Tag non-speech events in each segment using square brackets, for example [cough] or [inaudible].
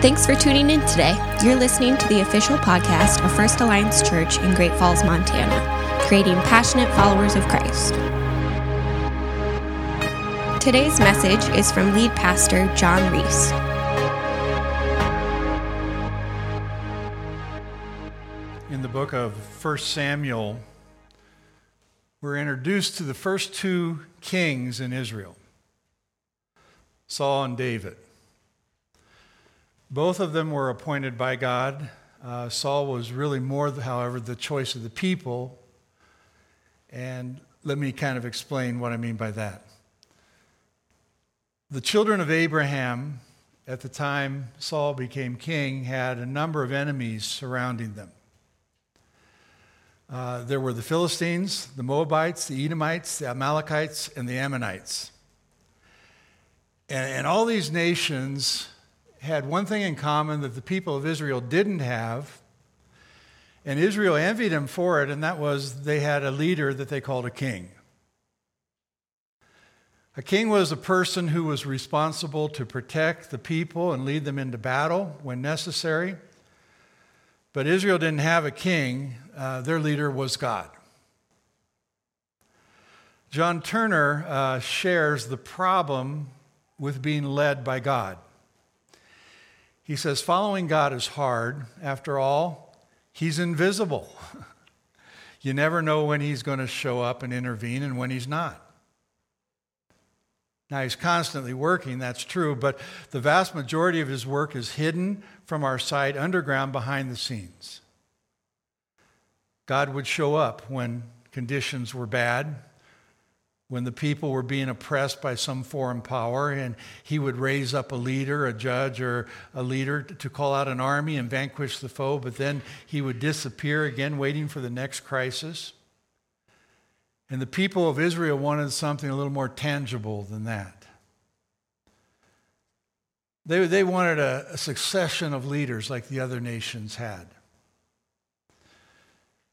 Thanks for tuning in today. You're listening to the official podcast of First Alliance Church in Great Falls, Montana, creating passionate followers of Christ. Today's message is from lead pastor John Reese. In the book of 1 Samuel, we're introduced to the first two kings in Israel Saul and David. Both of them were appointed by God. Uh, Saul was really more, however, the choice of the people. And let me kind of explain what I mean by that. The children of Abraham, at the time Saul became king, had a number of enemies surrounding them. Uh, there were the Philistines, the Moabites, the Edomites, the Amalekites, and the Ammonites. And, and all these nations had one thing in common that the people of Israel didn't have. And Israel envied them for it, and that was they had a leader that they called a king. A king was a person who was responsible to protect the people and lead them into battle when necessary. But Israel didn't have a king, uh, their leader was God. John Turner uh, shares the problem with being led by God. He says, Following God is hard. After all, He's invisible. [laughs] you never know when He's going to show up and intervene and when He's not. Now, He's constantly working, that's true, but the vast majority of His work is hidden from our sight underground behind the scenes. God would show up when conditions were bad, when the people were being oppressed by some foreign power, and he would raise up a leader, a judge, or a leader to call out an army and vanquish the foe, but then he would disappear again, waiting for the next crisis. And the people of Israel wanted something a little more tangible than that. They, they wanted a, a succession of leaders like the other nations had.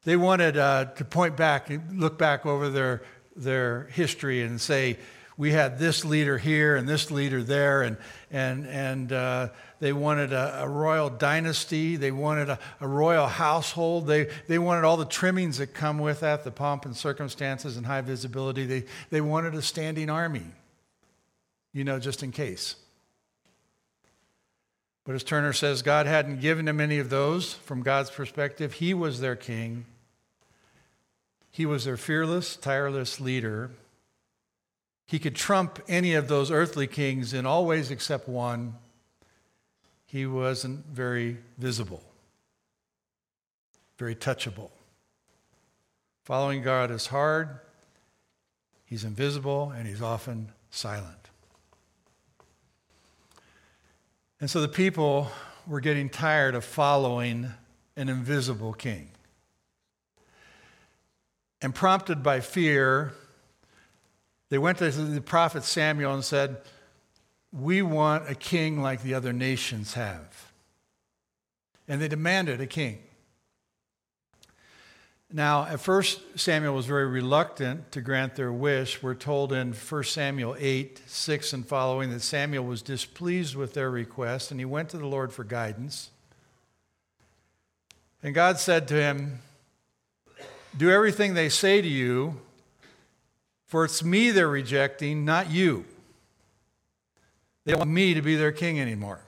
They wanted uh, to point back, and look back over their their history and say, we had this leader here and this leader there, and, and, and uh, they wanted a, a, royal dynasty. They wanted a, a, royal household. They, they wanted all the trimmings that come with that, the pomp and circumstances and high visibility. They, they wanted a standing army, you know, just in case. But as Turner says, God hadn't given them any of those from God's perspective. He was their king. He was their fearless, tireless leader. He could trump any of those earthly kings in all ways except one. He wasn't very visible, very touchable. Following God is hard, He's invisible, and He's often silent. And so the people were getting tired of following an invisible king. And prompted by fear, they went to the prophet Samuel and said, We want a king like the other nations have. And they demanded a king. Now, at first, Samuel was very reluctant to grant their wish. We're told in 1 Samuel 8, 6 and following that Samuel was displeased with their request and he went to the Lord for guidance. And God said to him, do everything they say to you, for it's me they're rejecting, not you. They don't want me to be their king anymore.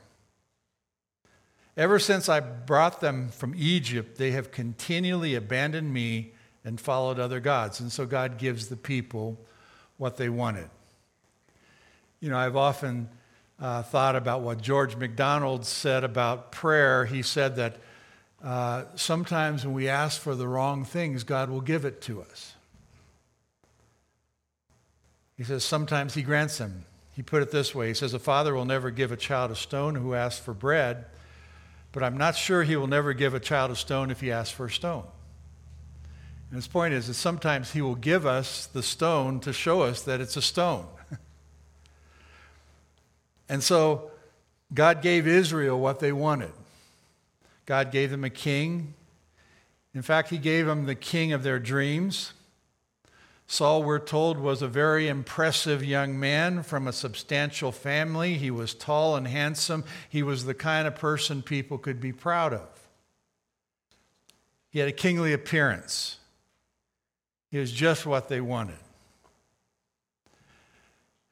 Ever since I brought them from Egypt, they have continually abandoned me and followed other gods. And so God gives the people what they wanted. You know, I've often uh, thought about what George MacDonald said about prayer. He said that uh, sometimes when we ask for the wrong things, God will give it to us. He says sometimes He grants them. He put it this way He says, A father will never give a child a stone who asks for bread, but I'm not sure He will never give a child a stone if he asks for a stone. And his point is that sometimes He will give us the stone to show us that it's a stone. [laughs] and so God gave Israel what they wanted. God gave them a king. In fact, He gave them the king of their dreams, Saul, we're told, was a very impressive young man from a substantial family. He was tall and handsome. He was the kind of person people could be proud of. He had a kingly appearance. He was just what they wanted.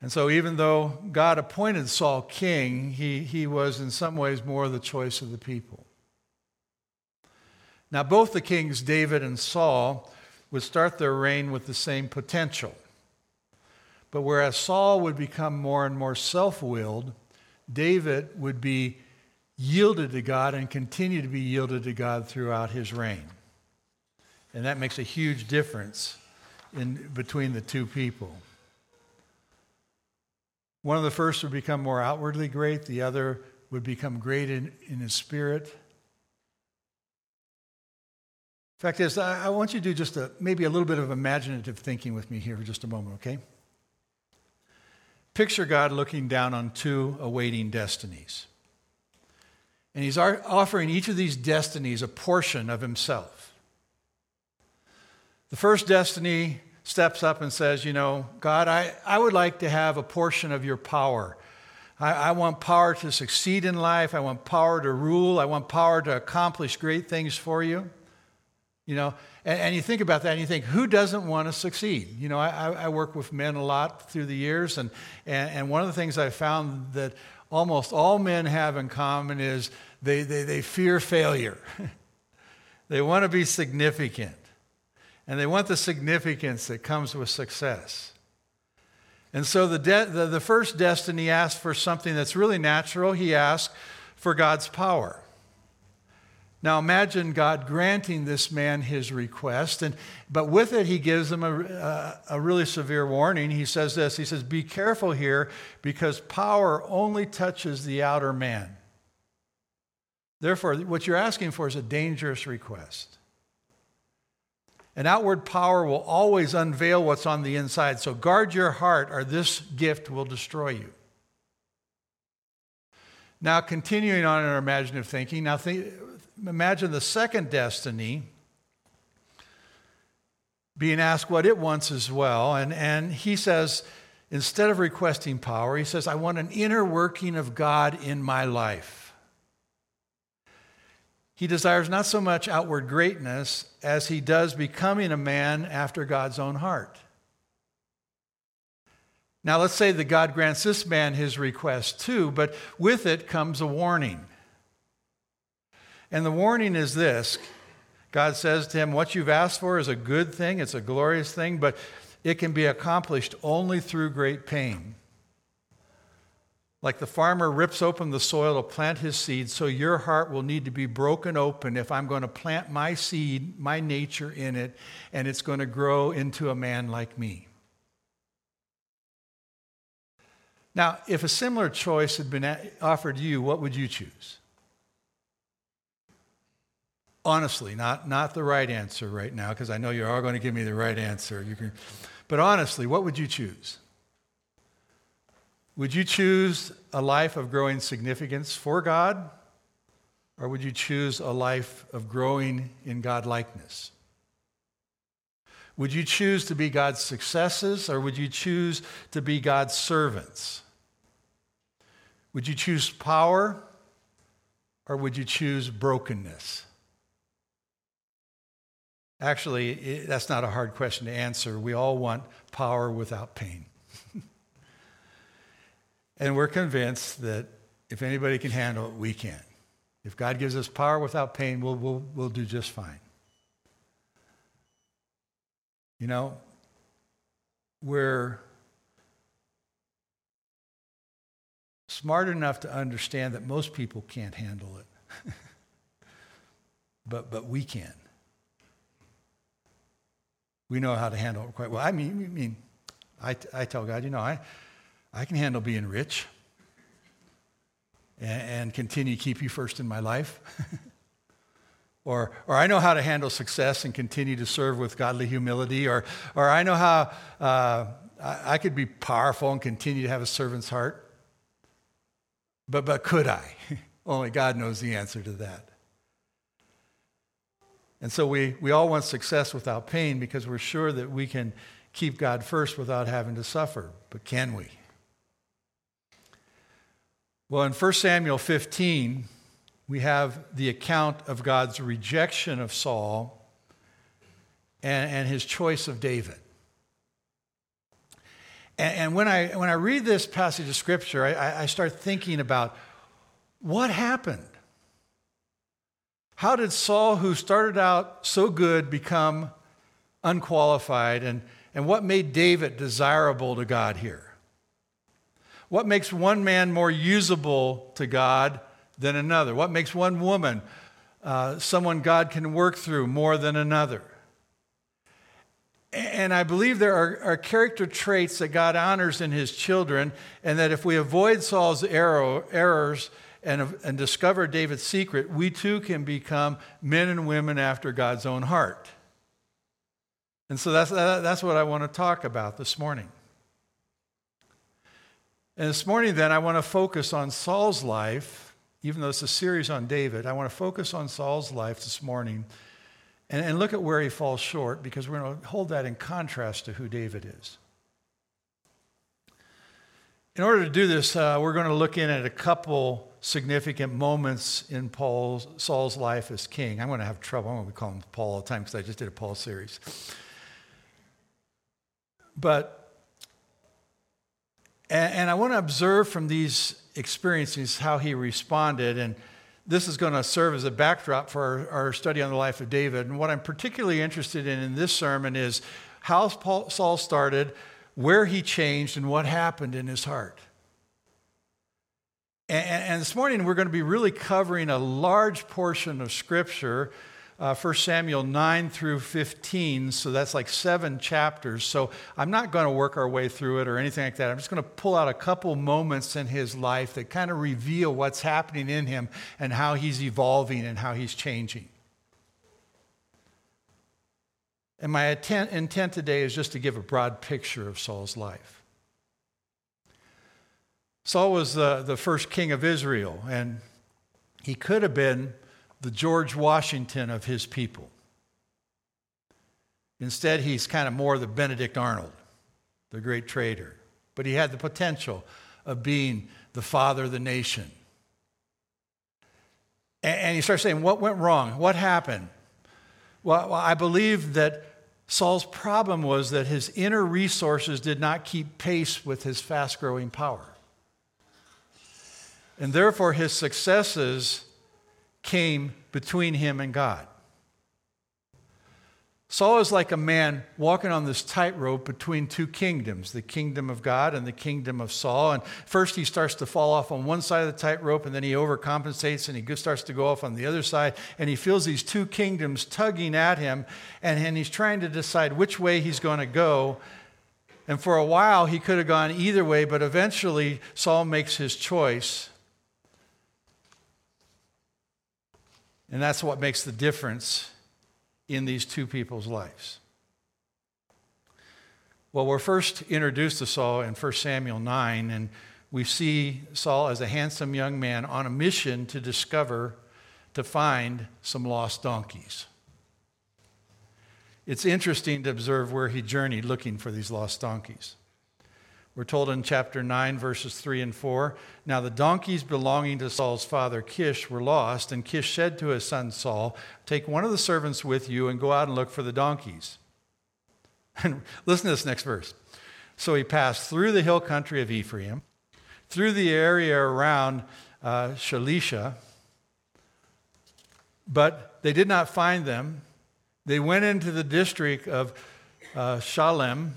And so, even though God appointed Saul king, he, he was in some ways more the choice of the people. Now, both the kings, David and Saul, would start their reign with the same potential. But whereas Saul would become more and more self willed, David would be yielded to God and continue to be yielded to God throughout his reign. And that makes a huge difference in, between the two people. One of the first would become more outwardly great, the other would become great in, in his spirit. Fact is, I, want you to do just a, maybe a little bit of imaginative thinking with me here for just a moment, okay? Picture God looking down on two awaiting destinies. And he's offering each of these destinies a portion of himself. The first destiny steps up and says, You know, God, I, I would like to have a portion of your power. I, I want power to succeed in life. I want power to rule. I want power to accomplish great things for you. You know, and, and, you think about that and you think, who doesn't want to succeed? You know, I, I work with men a lot through the years, and, and, and one of the things I found that almost all men have in common is they, they, they fear failure. [laughs] they want to be significant, and they want the significance that comes with success. And so the, de- the, the first destiny asked for something that's really natural. He asked for God's power. Now imagine God granting this man his request, and, but with it, he gives him a, a, a, really severe warning. He says this He says, Be careful here because power only touches the outer man. Therefore, what you're asking for is a dangerous request. An outward power will always unveil what's on the inside, so guard your heart, or this gift will destroy you. Now, continuing on in our imaginative thinking, now think, imagine the second destiny being asked what it wants as well. And, and he says, instead of requesting power, he says, I want an inner working of God in my life. He desires not so much outward greatness as he does becoming a man after God's own heart. Now, let's say that God grants this man his request too, but with it comes a warning. And the warning is this God says to him, What you've asked for is a good thing, it's a glorious thing, but it can be accomplished only through great pain. Like the farmer rips open the soil to plant his seed, so your heart will need to be broken open if I'm going to plant my seed, my nature in it, and it's going to grow into a man like me. Now, if a similar choice had been offered you, what would you choose? Honestly, not, not the right answer right now, because I know you're all going to give me the right answer. You can, but honestly, what would you choose? Would you choose a life of growing significance for God? Or would you choose a life of growing in God likeness? Would you choose to be God's successes or would you choose to be God's servants? Would you choose power or would you choose brokenness? Actually, it, that's not a hard question to answer. We all want power without pain. [laughs] and we're convinced that if anybody can handle it, we can. If God gives us power without pain, we'll, we'll, we'll do just fine. You know, we're smart enough to understand that most people can't handle it, [laughs] but, but we can we know how to handle it quite well. I mean, I, mean, I, I tell God, you know, I, I can handle being rich and, and continue to keep you first in my life. [laughs] or, or I know how to handle success and continue to serve with godly humility. Or, or I know how uh, I, I could be powerful and continue to have a servant's heart. But, but could I? [laughs] Only God knows the answer to that. And so we, we all want success without pain because we're sure that we can keep God first without having to suffer. But can we? Well, in 1 Samuel 15, we have the account of God's rejection of Saul and, and his choice of David. And, and, when, I, when I read this passage of Scripture, I, I start thinking about what happened? How did Saul, who started out so good, become unqualified? And, and what made David desirable to God here? What makes one man more usable to God than another? What makes one woman uh, someone God can work through more than another? And I believe there are, are, character traits that God honors in his children, and that if we avoid Saul's error, errors and, and discover David's secret, we too can become men and women after God's own heart. And so that's, that's what I want to talk about this morning. And this morning, then, I want to focus on Saul's life, even though it's a series on David. I want to focus on Saul's life this morning and, and look at where he falls short because we're going to hold that in contrast to who David is. In order to do this, uh, we're going to look in at a couple significant moments in Paul's, Saul's life as king. I'm going to have trouble. I'm going to call him Paul all the time because I just did a Paul series. But and, and I want to observe from these experiences how he responded. And this is going to serve as a backdrop for our, our, study on the life of David. And what I'm particularly interested in in this sermon is how Paul, Saul started, where he changed, and what happened in his heart. And, and this morning, we're going to be really covering a large portion of Scripture uh, 1 Samuel 9 through 15. So that's like seven chapters. So I'm not going to work our way through it or anything like that. I'm just going to pull out a couple moments in his life that kind of reveal what's happening in him and how he's evolving and how he's changing. And my intent, intent today is just to give a broad picture of Saul's life. Saul was the, the first king of Israel, and he could have been the George Washington of his people. Instead, he's kind of more the Benedict Arnold, the great traitor. But he had the potential of being the father of the nation. And, he starts saying, What went wrong? What happened? Well, I believe that Saul's problem was that his inner resources did not keep pace with his fast growing power. And therefore, his successes came between him and God. Saul is like a man walking on this tightrope between two kingdoms, the kingdom of God and the kingdom of Saul. And first he starts to fall off on one side of the tightrope, and then he overcompensates and he starts to go off on the other side. And he feels these two kingdoms tugging at him, and, and he's trying to decide which way he's going to go. And for a while, he could have gone either way, but eventually, Saul makes his choice. And that's what makes the difference in these two people's lives. Well, we're first introduced to Saul in 1 Samuel 9, and we see Saul as a handsome young man on a mission to discover, to find some lost donkeys. It's interesting to observe where he journeyed looking for these lost donkeys. We're told in chapter 9, verses 3 and 4 Now the donkeys belonging to Saul's father Kish were lost, and Kish said to his son Saul, Take one of the servants with you and go out and look for the donkeys. [laughs] And listen to this next verse. So he passed through the hill country of Ephraim, through the area around uh, Shalisha, but they did not find them. They went into the district of uh, Shaalim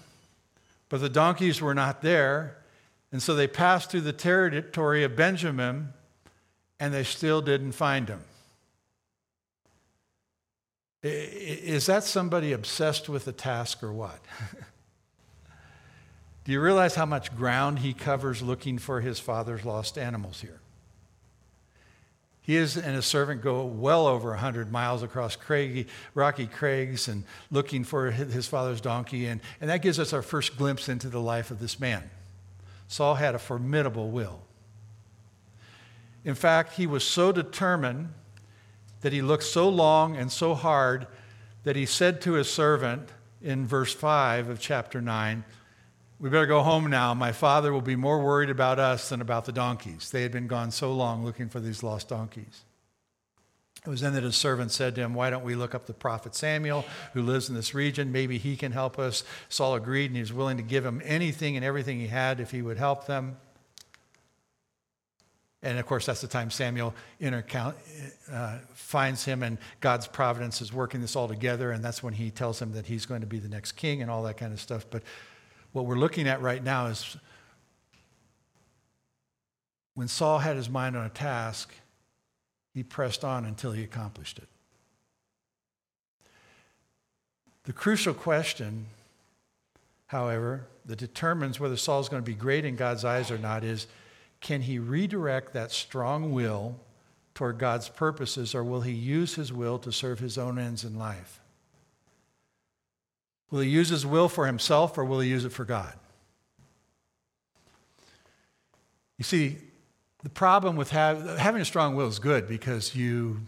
but the donkeys were not there. And so they passed through the territory of Benjamin and they still didn't find him. Is that somebody obsessed with a task or what? [laughs] Do you realize how much ground he covers looking for his father's lost animals here? He and his servant go well over 100 miles across rocky crags and looking for his father's donkey. And, and that gives us our first glimpse into the life of this man. Saul had a formidable will. In fact, he was so determined that he looked so long and so hard that he said to his servant, in verse 5 of chapter 9, we better go home now. My father will be more worried about us than about the donkeys. They had been gone so long looking for these lost donkeys. It was then that his servant said to him, Why don't we look up the prophet Samuel, who lives in this region? Maybe he can help us. Saul agreed, and he was willing to give him anything and everything he had if he would help them. And of course, that's the time Samuel uh, finds him, and God's providence is working this all together. And that's when he tells him that he's going to be the next king and all that kind of stuff. But what we're looking at right now is when Saul had his mind on a task, he pressed on until he accomplished it. The crucial question, however, that determines whether Saul's going to be great in God's eyes or not is can he redirect that strong will toward God's purposes, or will he use his will to serve his own ends in life? Will he use his will for himself, or will he use it for God? You see, the problem with have, having a strong will is good because you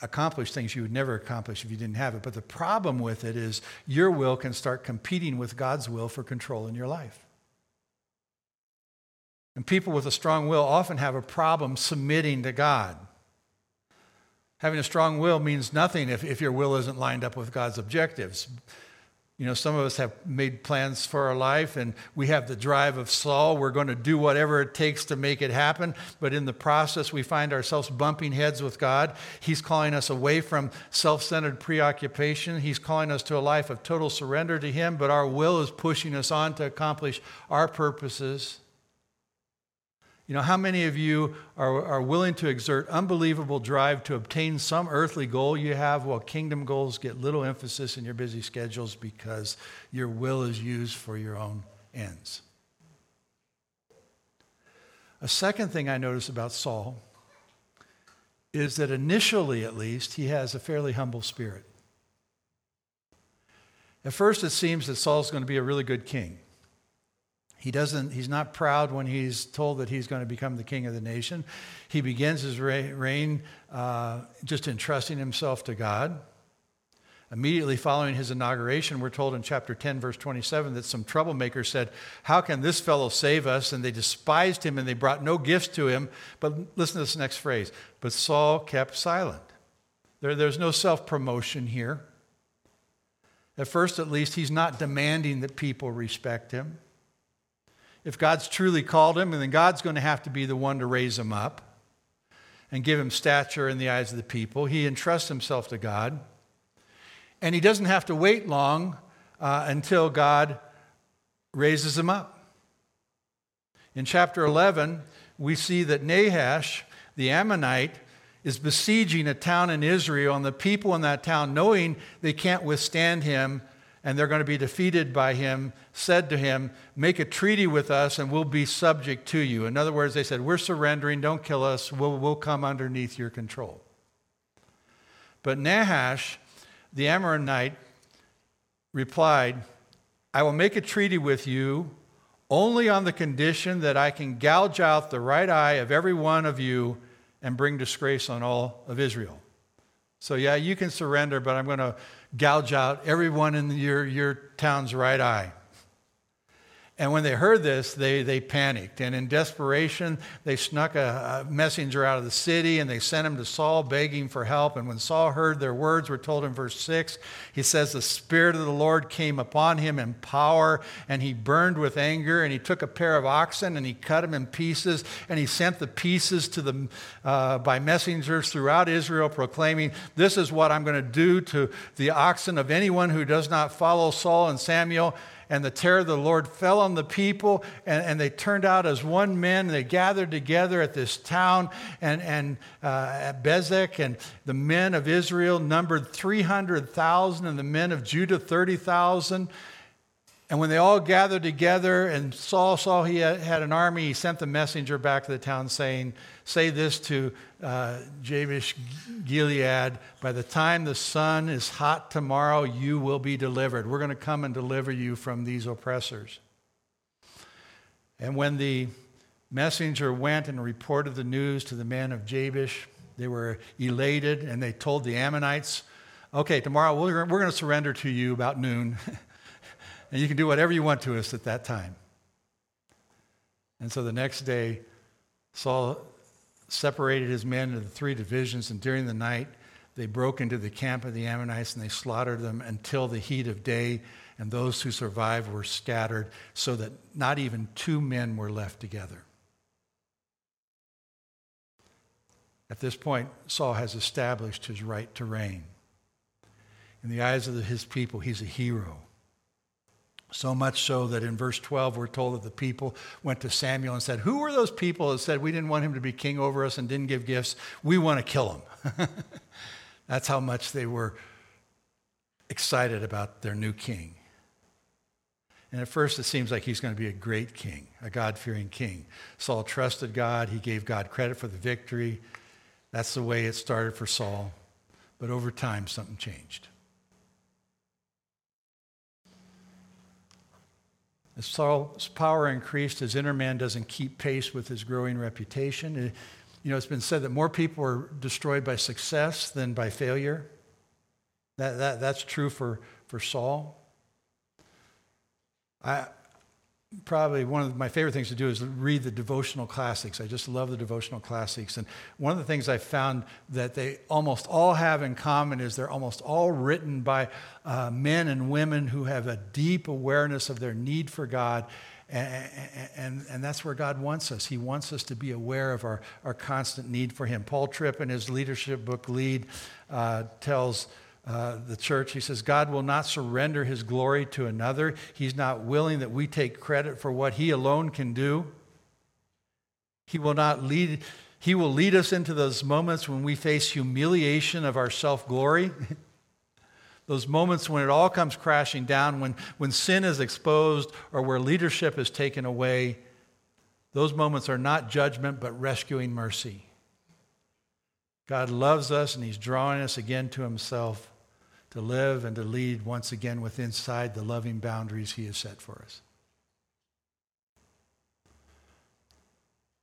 accomplish things you would never accomplish if you didn't have it. But the problem with it is your will can start competing with God's will for control in your life. And people with a strong will often have a problem submitting to God. Having a strong will means nothing if, if your will isn't lined up with God's objectives. You know, some of us have made plans for our life and we have the drive of Saul. We're going to do whatever it takes to make it happen. But in the process, we find ourselves bumping heads with God. He's calling us away from self centered preoccupation. He's calling us to a life of total surrender to Him. But our will is pushing us on to accomplish our purposes. You know, how many of you are, are willing to exert unbelievable drive to obtain some earthly goal you have while kingdom goals get little emphasis in your busy schedules because your will is used for your own ends? A second thing I notice about Saul is that initially, at least, he has a fairly humble spirit. At first, it seems that Saul's going to be a really good king. He doesn't, he's not proud when he's told that he's going to become the king of the nation. He begins his reign uh, just entrusting himself to God. Immediately following his inauguration, we're told in chapter 10, verse 27, that some troublemakers said, How can this fellow save us? And they despised him and they brought no gifts to him. But listen to this next phrase. But Saul kept silent. There, there's no self promotion here. At first, at least, he's not demanding that people respect him. If God's truly called him, and then God's going to have to be the one to raise him up and give him stature in the eyes of the people. He entrusts himself to God. And he doesn't have to wait long uh, until God raises him up. In chapter 11, we see that Nahash, the Ammonite, is besieging a town in Israel, and the people in that town, knowing they can't withstand him, and they're going to be defeated by him, said to him, Make a treaty with us and we'll be subject to you. In other words, they said, We're surrendering, don't kill us, we'll, we'll come underneath your control. But Nahash, the Ammonite, replied, I will make a treaty with you only on the condition that I can gouge out the right eye of every one of you and bring disgrace on all of Israel. So, yeah, you can surrender, but I'm going to gouge out everyone in your, your town's right eye. And when they heard this, they, they panicked. And in desperation, they snuck a, a, messenger out of the city and they sent him to Saul begging for help. And when Saul heard their words, we're told in verse 6, he says, The Spirit of the Lord came upon him in power, and he burned with anger. And he took a pair of oxen and he cut them in pieces. And he sent the pieces to the, uh, by messengers throughout Israel, proclaiming, This is what I'm going to do to the oxen of anyone who does not follow Saul and Samuel and the terror of the Lord fell on the people, and, and they turned out as one man. They gathered together at this town and, and uh, at Bezek, and the men of Israel numbered 300,000, and the men of Judah 30,000. And when they all gathered together and Saul saw he had an army, he sent the messenger back to the town saying, Say this to uh, Jabesh Gilead By the time the sun is hot tomorrow, you will be delivered. We're going to come and deliver you from these oppressors. And when the messenger went and reported the news to the men of Jabesh, they were elated and they told the Ammonites, Okay, tomorrow we're, we're going to surrender to you about noon. [laughs] and you can do whatever you want to us at that time. And so the next day, Saul separated his men into three divisions, and during the night, they broke into the camp of the Ammonites and they slaughtered them until the heat of day, and those who survived were scattered, so that not even two men were left together. At this point, Saul has established his right to reign. In the eyes of his people, he's a hero. So much so that in verse 12, we're told that the people went to Samuel and said, Who were those people that said we didn't want him to be king over us and didn't give gifts? We want to kill him. [laughs] That's how much they were excited about their new king. And at first, it seems like he's going to be a great king, a God fearing king. Saul trusted God, he gave God credit for the victory. That's the way it started for Saul. But over time, something changed. As Saul's power increased, his inner man doesn't keep pace with his growing reputation. It, you know, it's been said that more people are destroyed by success than by failure. That, that, that's true for, for Saul. I, probably one of my favorite things to do is read the devotional classics. I just love the devotional classics. And one of the things I found that they almost all have in common is they're almost all written by uh, men and women who have a deep awareness of their need for God. And, and, and, that's where God wants us. He wants us to be aware of our, our constant need for Him. Paul Tripp, in his leadership book, Lead, uh, tells uh, the church. He says, God will not surrender his glory to another. He's not willing that we take credit for what he alone can do. He will not lead, he will lead us into those moments when we face humiliation of our self glory. [laughs] those moments when it all comes crashing down, when, when sin is exposed or where leadership is taken away. Those moments are not judgment, but rescuing mercy. God loves us and He's drawing us again to Himself to live and to lead once again within inside the loving boundaries he has set for us.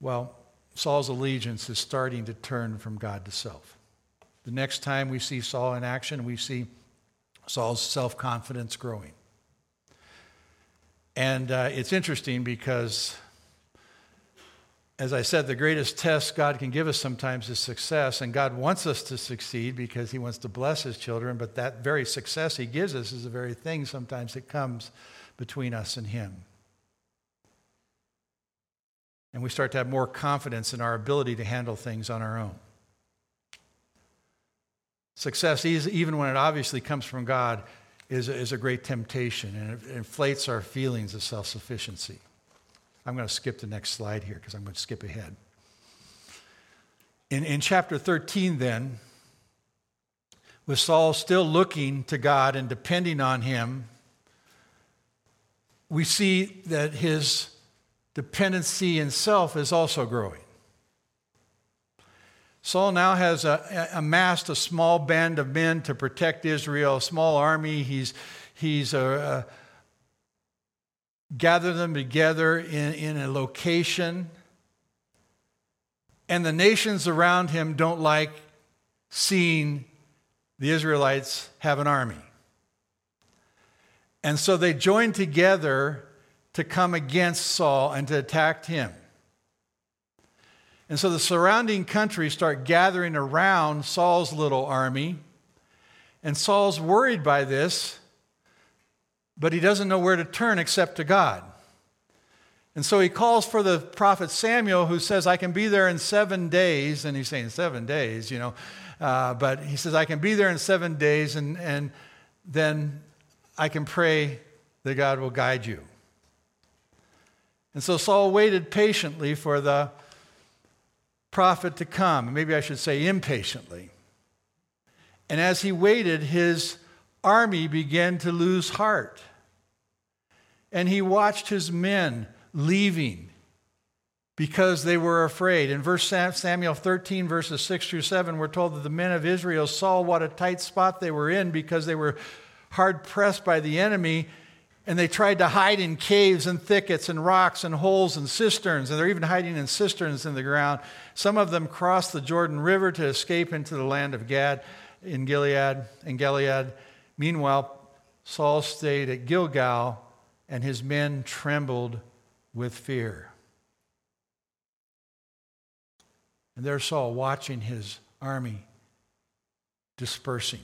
Well, Saul's allegiance is starting to turn from God to self. The next time we see Saul in action, we see Saul's self confidence growing. And uh, it's interesting because as I said, the greatest test God can give us sometimes is success, and God wants us to succeed because He wants to bless His children, but that very success He gives us is the very thing sometimes that comes between us and Him. And we start to have more confidence in our ability to handle things on our own. Success, even when it obviously comes from God, is a, great temptation, and it inflates our feelings of self sufficiency. I'm going to skip the next slide here because I'm going to skip ahead. In, in chapter 13, then, with Saul still looking to God and depending on him, we see that his dependency in self is also growing. Saul now has a, amassed a small band of men to protect Israel, a small army. He's, he's a, a gather them together in, in a location. And the nations around him don't like seeing the Israelites have an army. And so they join together to come against Saul and to attack him. And so the surrounding countries start gathering around Saul's little army. And Saul's worried by this but he doesn't know where to turn except to God. And so he calls for the prophet Samuel, who says, I can be there in seven days. And he's saying, Seven days, you know. Uh, but he says, I can be there in seven days, and, and then I can pray that God will guide you. And so Saul waited patiently for the prophet to come. Maybe I should say impatiently. And as he waited, his army began to lose heart. And he watched his men leaving because they were afraid. In verse Samuel 13, verses 6 through 7, we're told that the men of Israel saw what a tight spot they were in because they were hard pressed by the enemy. And they tried to hide in caves and thickets and rocks and holes and cisterns. And they're even hiding in cisterns in the ground. Some of them crossed the Jordan River to escape into the land of Gad in Gilead, in Gilead. Meanwhile, Saul stayed at Gilgal and his men trembled with fear. And there Saul watching his army dispersing.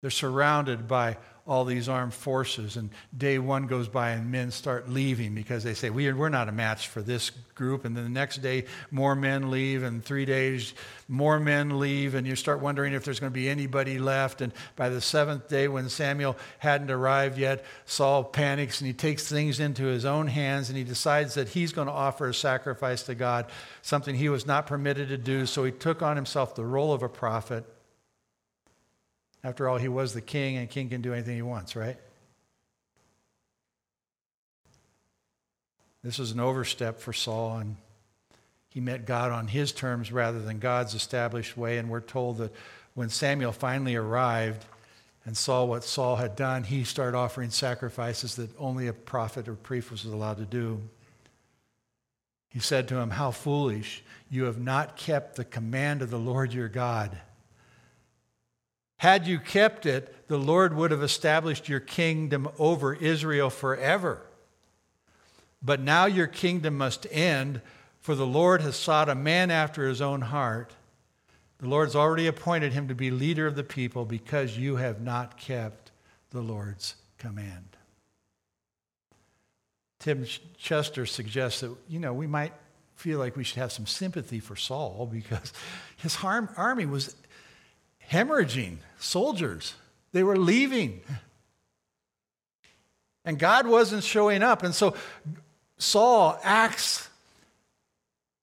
They're surrounded by all these armed forces. And day one goes by and men start leaving because they say, we are, We're not a match for this group. And then the next day, more men leave. And three days, more men leave. And you start wondering if there's going to be anybody left. And by the seventh day, when Samuel hadn't arrived yet, Saul panics and he takes things into his own hands and he decides that he's going to offer a sacrifice to God, something he was not permitted to do. So he took on himself the role of a prophet. After all, he was the king, and king can do anything he wants, right? This was an overstep for Saul, and he met God on his terms rather than God's established way. And we're told that when Samuel finally arrived and saw what Saul had done, he started offering sacrifices that only a prophet or priest was allowed to do. He said to him, How foolish! You have not kept the command of the Lord your God had you kept it, the Lord would have established your kingdom over Israel forever. But now your kingdom must end, for the Lord has sought a man after his own heart. The Lord's already appointed him to be leader of the people because you have not kept the Lord's command. Tim Chester suggests that, you know, we might feel like we should have some sympathy for Saul because [laughs] his army was hemorrhaging soldiers. They were leaving. And God wasn't showing up. And so Saul acts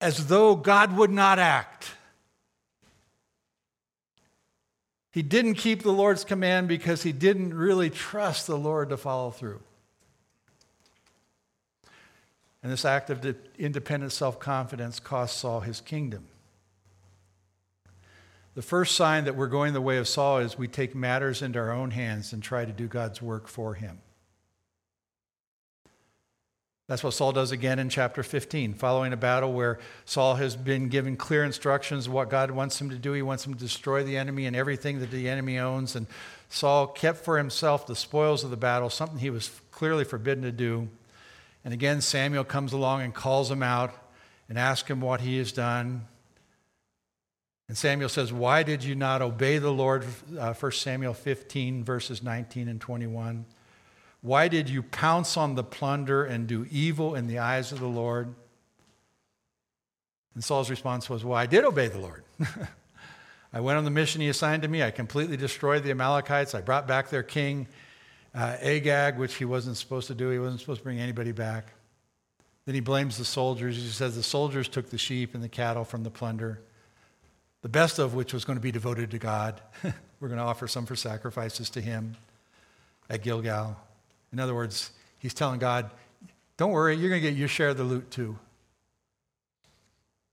as though God would not act. He didn't keep the Lord's command because he didn't really trust the Lord to follow through. And this act of independent self confidence cost Saul his kingdom. The first sign that we're going the way of Saul is we take matters into our own hands and try to do God's work for him. That's what Saul does again in chapter 15, following a battle where Saul has been given clear instructions of what God wants him to do. He wants him to destroy the enemy and everything that the enemy owns. And Saul kept for himself the spoils of the battle, something he was clearly forbidden to do. And again, Samuel comes along and calls him out and asks him what he has done. And Samuel says, Why did you not obey the Lord? Uh, 1 Samuel 15, verses 19 and 21. Why did you pounce on the plunder and do evil in the eyes of the Lord? And Saul's response was, Well, I did obey the Lord. [laughs] I went on the mission he assigned to me. I completely destroyed the Amalekites. I brought back their king, uh, Agag, which he wasn't supposed to do. He wasn't supposed to bring anybody back. Then he blames the soldiers. He says the soldiers took the sheep and the cattle from the plunder the best of which was going to be devoted to God. [laughs] We're going to offer some for sacrifices to Him at Gilgal. In other words, He's telling God, don't worry, you're going to get your share of the loot too.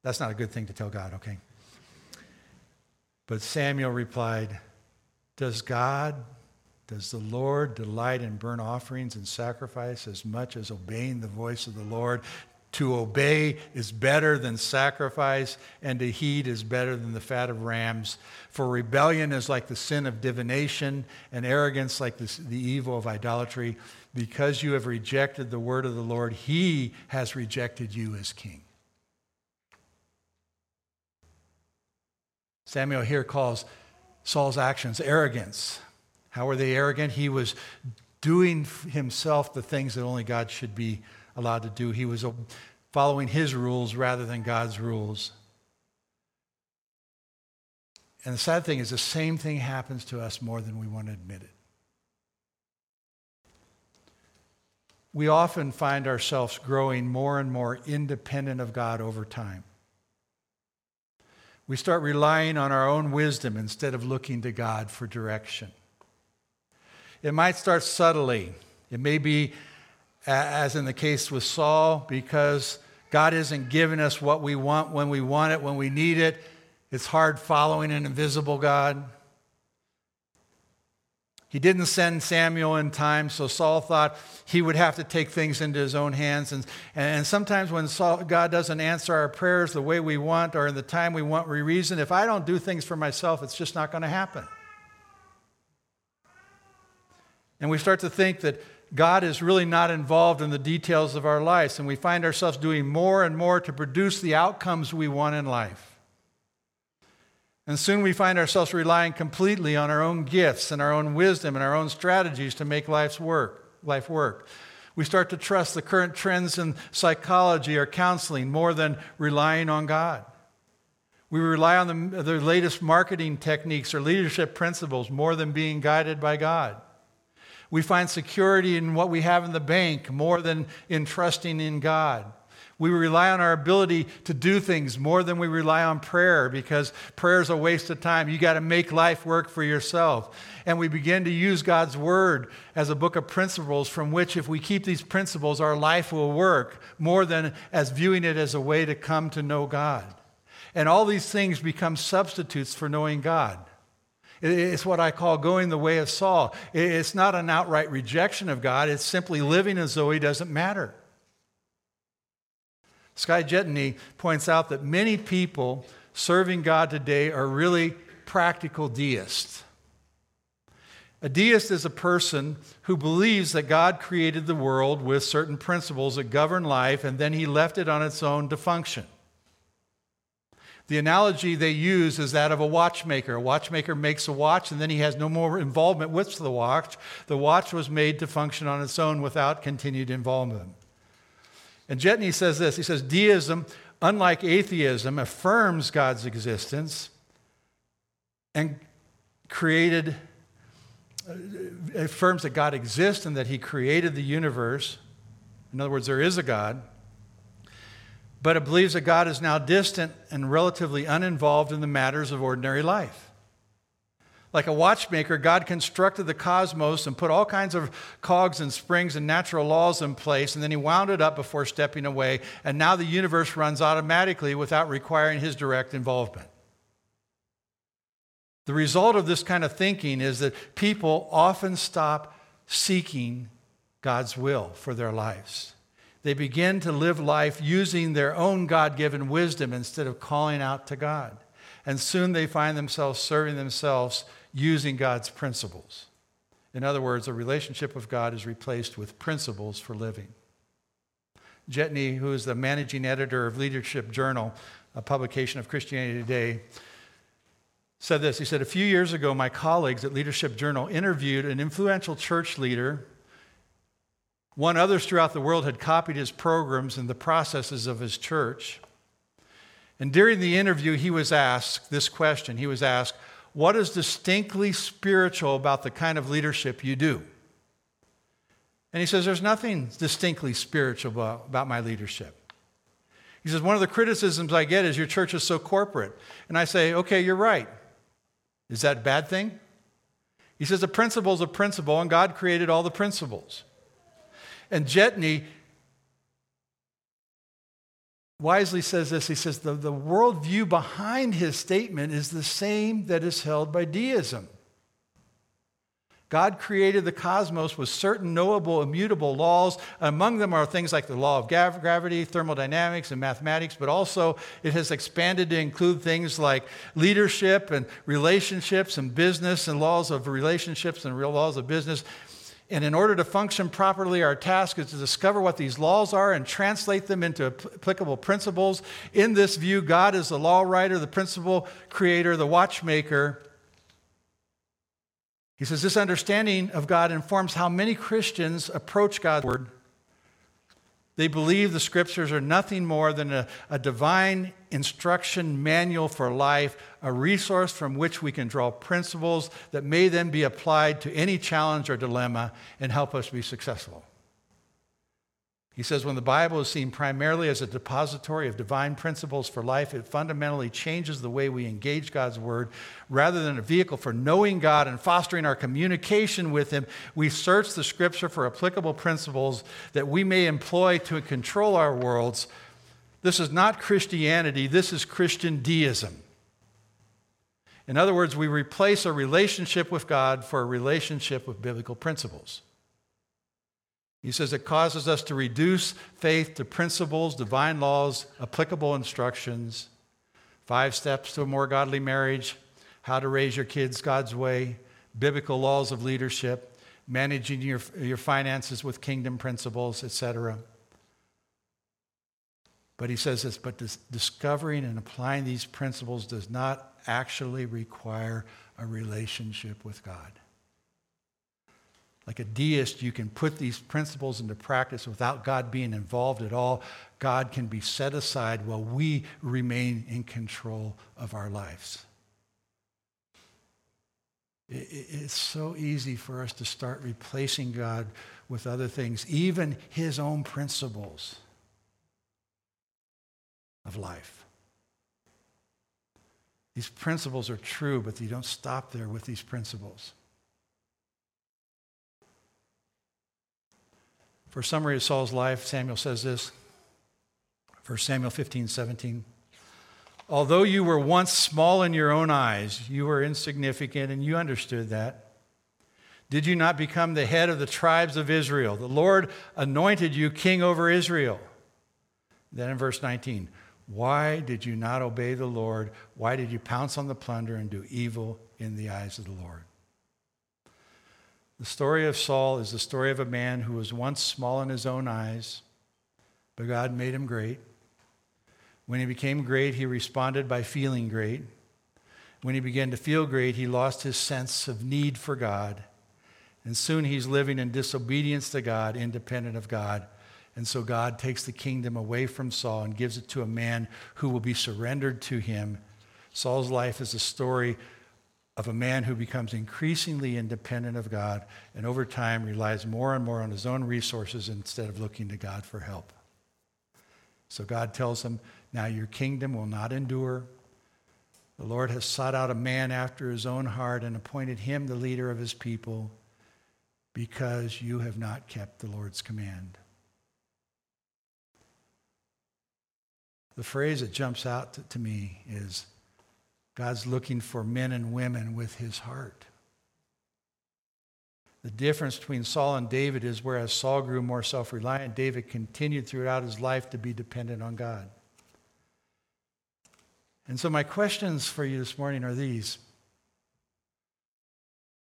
That's not a good thing to tell God, okay? But Samuel replied, Does God, does the Lord delight in burnt offerings and sacrifice as much as obeying the voice of the Lord? To obey is better than sacrifice, and to heed is better than the fat of rams. For rebellion is like the sin of divination, and arrogance like the, evil of idolatry. Because you have rejected the word of the Lord, he has rejected you as king. Samuel here calls Saul's actions arrogance. How were they arrogant? He was doing himself the things that only God should be allowed to do. He was following his rules rather than God's rules. And the sad thing is, the same thing happens to us more than we want to admit it. We often find ourselves growing more and more independent of God over time. We start relying on our own wisdom instead of looking to God for direction. It might start subtly. It may be as in the case with Saul, because God isn't giving us what we want when we want it, when we need it. It's hard following an invisible God. He didn't send Samuel in time, so Saul thought he would have to take things into his own hands. And, and sometimes when Saul, God doesn't answer our prayers the way we want or in the time we want, we reason if I don't do things for myself, it's just not going to happen. And we start to think that God is really not involved in the details of our lives, and we find ourselves doing more and more to produce the outcomes we want in life. And soon we find ourselves relying completely on our own gifts and our own wisdom and our own strategies to make life's work, life work. We start to trust the current trends in psychology or counseling more than relying on God. We rely on the, the latest marketing techniques or leadership principles more than being guided by God. We find security in what we have in the bank more than in trusting in God. We rely on our ability to do things more than we rely on prayer because prayer is a waste of time. You got to make life work for yourself. And we begin to use God's word as a book of principles from which, if we keep these principles, our life will work more than as viewing it as a way to come to know God. And all these things become substitutes for knowing God. It's what I call going the way of Saul. It's not an outright rejection of God, it's simply living as though he doesn't matter. Skye Jethani points out that many people serving God today are really practical deists. A deist is a person who believes that God created the world with certain principles that govern life and then he left it on its own to function. The analogy they use is that of a watchmaker. A watchmaker makes a watch and then he has no more involvement with the watch. The watch was made to function on its own without continued involvement. And Jethani says this he says, Deism, unlike atheism, affirms God's existence and created, uh, affirms that God exists and that he created the universe. In other words, there is a God but it believes that God is now distant and relatively uninvolved in the matters of ordinary life. Like a watchmaker, God constructed the cosmos and put all kinds of cogs and springs and natural laws in place, and then he wound it up before stepping away, and now the universe runs automatically without requiring his direct involvement. The result of this kind of thinking is that people often stop seeking God's will for their lives. They begin to live life using their own God given wisdom instead of calling out to God. And soon they find themselves serving themselves using God's principles. In other words, a relationship with God is replaced with principles for living. Jethani, who is the managing editor of Leadership Journal, a publication of Christianity Today, said this. He said, A few years ago, my colleagues at Leadership Journal interviewed an influential church leader one, others throughout the world had copied his programs and the processes of his church. And during the interview, he was asked this question. He was asked, What is distinctly spiritual about the kind of leadership you do? And he says, There's nothing distinctly spiritual about, my leadership. He says, One of the criticisms I get is your church is so corporate. And I say, Okay, you're right. Is that a bad thing? He says, A principle is a principle, and God created all the principles. And Jethani wisely says this he says, the, the worldview behind his statement is the same that is held by deism. God created the cosmos with certain knowable, immutable laws. Among them are things like the law of gravity, thermodynamics, and mathematics, but also it has expanded to include things like leadership and relationships and business and laws of relationships and real laws of business. And in order to function properly, our task is to discover what these laws are and translate them into applicable principles. In this view, God is the law writer, the principle creator, the watchmaker. He says this understanding of God informs how many Christians approach God's word they believe the scriptures are nothing more than a, a, divine instruction manual for life, a resource from which we can draw principles that may then be applied to any challenge or dilemma and help us be successful. He says when the Bible is seen primarily as a depository of divine principles for life, it fundamentally changes the way we engage God's Word. Rather than a vehicle for knowing God and fostering our communication with Him, we search the Scripture for applicable principles that we may employ to control our worlds. This is not Christianity, this is Christian deism. In other words, we replace a relationship with God for a relationship with biblical principles. He says it causes us to reduce faith to principles, divine laws, applicable instructions, five steps to a more godly marriage, how to raise your kids God's way, biblical laws of leadership. managing your, your finances with kingdom principles, etc. But he says this, but this discovering and applying these principles does not actually require a relationship with God. Like a deist, you can put these principles into practice without God being involved at all. God can be set aside while we remain in control of our lives. It's so easy for us to start replacing God with other things, even his own principles of life. These principles are true, but you don't stop there with these principles. For a summary of Saul's life, Samuel says this 1 Samuel 15, 17. Although you were once small in your own eyes, you were insignificant, and you understood that. Did you not become the head of the tribes of Israel? The Lord anointed you king over Israel. Then in verse 19, why did you not obey the Lord? Why did you pounce on the plunder and do evil in the eyes of the Lord? The story of Saul is the story of a man who was once small in his own eyes, but God made him great. When he became great, he responded by feeling great. When he began to feel great, he lost his sense of need for God. And soon he's living in disobedience to God, independent of God. And so God takes the kingdom away from Saul and gives it to a man who will be surrendered to him. Saul's life is a story of a man who becomes increasingly independent of God and over time relies more and more on his own resources instead of looking to God for help. So God tells him, now your kingdom will not endure. The Lord has sought out a man after his own heart and appointed him the leader of his people because you have not kept the Lord's command. The phrase that jumps out to, me is God's looking for men and women with his heart. The difference between Saul and David is whereas Saul grew more self reliant, David continued throughout his life to be dependent on God. And so, my questions for you this morning are these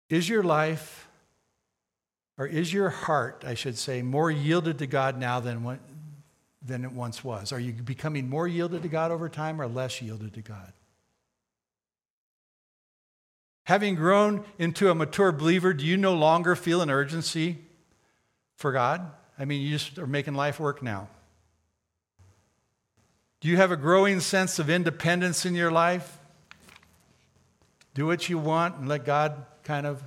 Is your life, or is your heart, I should say, more yielded to God now than, than it once was? Are you becoming more yielded to God over time or less yielded to God? Having grown into a mature believer, do you no longer feel an urgency for God? I mean, you just are making life work now. Do you have a growing sense of independence in your life? Do what you want and let God kind of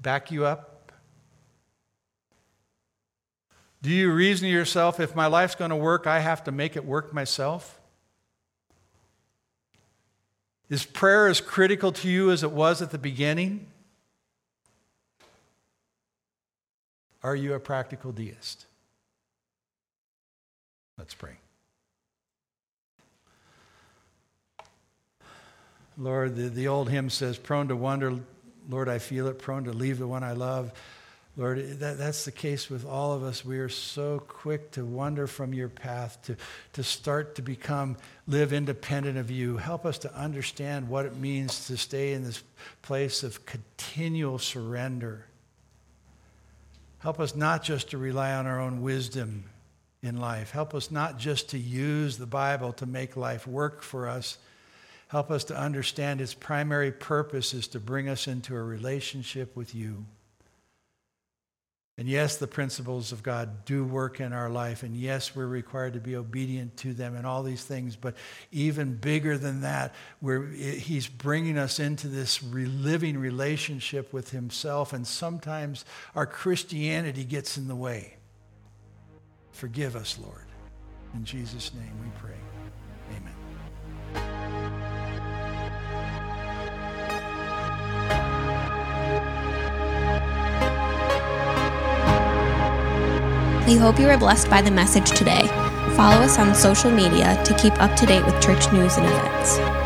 back you up? Do you reason to yourself, if my life's going to work, I have to make it work myself? Is prayer as critical to you as it was at the beginning? Are you a practical deist? Let's pray. Lord, the, the old hymn says, prone to wonder, Lord, I feel it, prone to leave the one I love. Lord, that, that's the case with all of us. We are so quick to wander from your path, to, to start to become, live independent of you. Help us to understand what it means to stay in this place of continual surrender. Help us not just to rely on our own wisdom in life. Help us not just to use the Bible to make life work for us Help us to understand its primary purpose is to bring us into a relationship with you. And yes, the principles of God do work in our life. And yes, we're required to be obedient to them and all these things. But even bigger than that, He's bringing us into this living relationship with Himself. And sometimes our Christianity gets in the way. Forgive us, Lord. In Jesus' name we pray. We hope you were blessed by the message today. Follow us on social media to keep up to date with church news and events.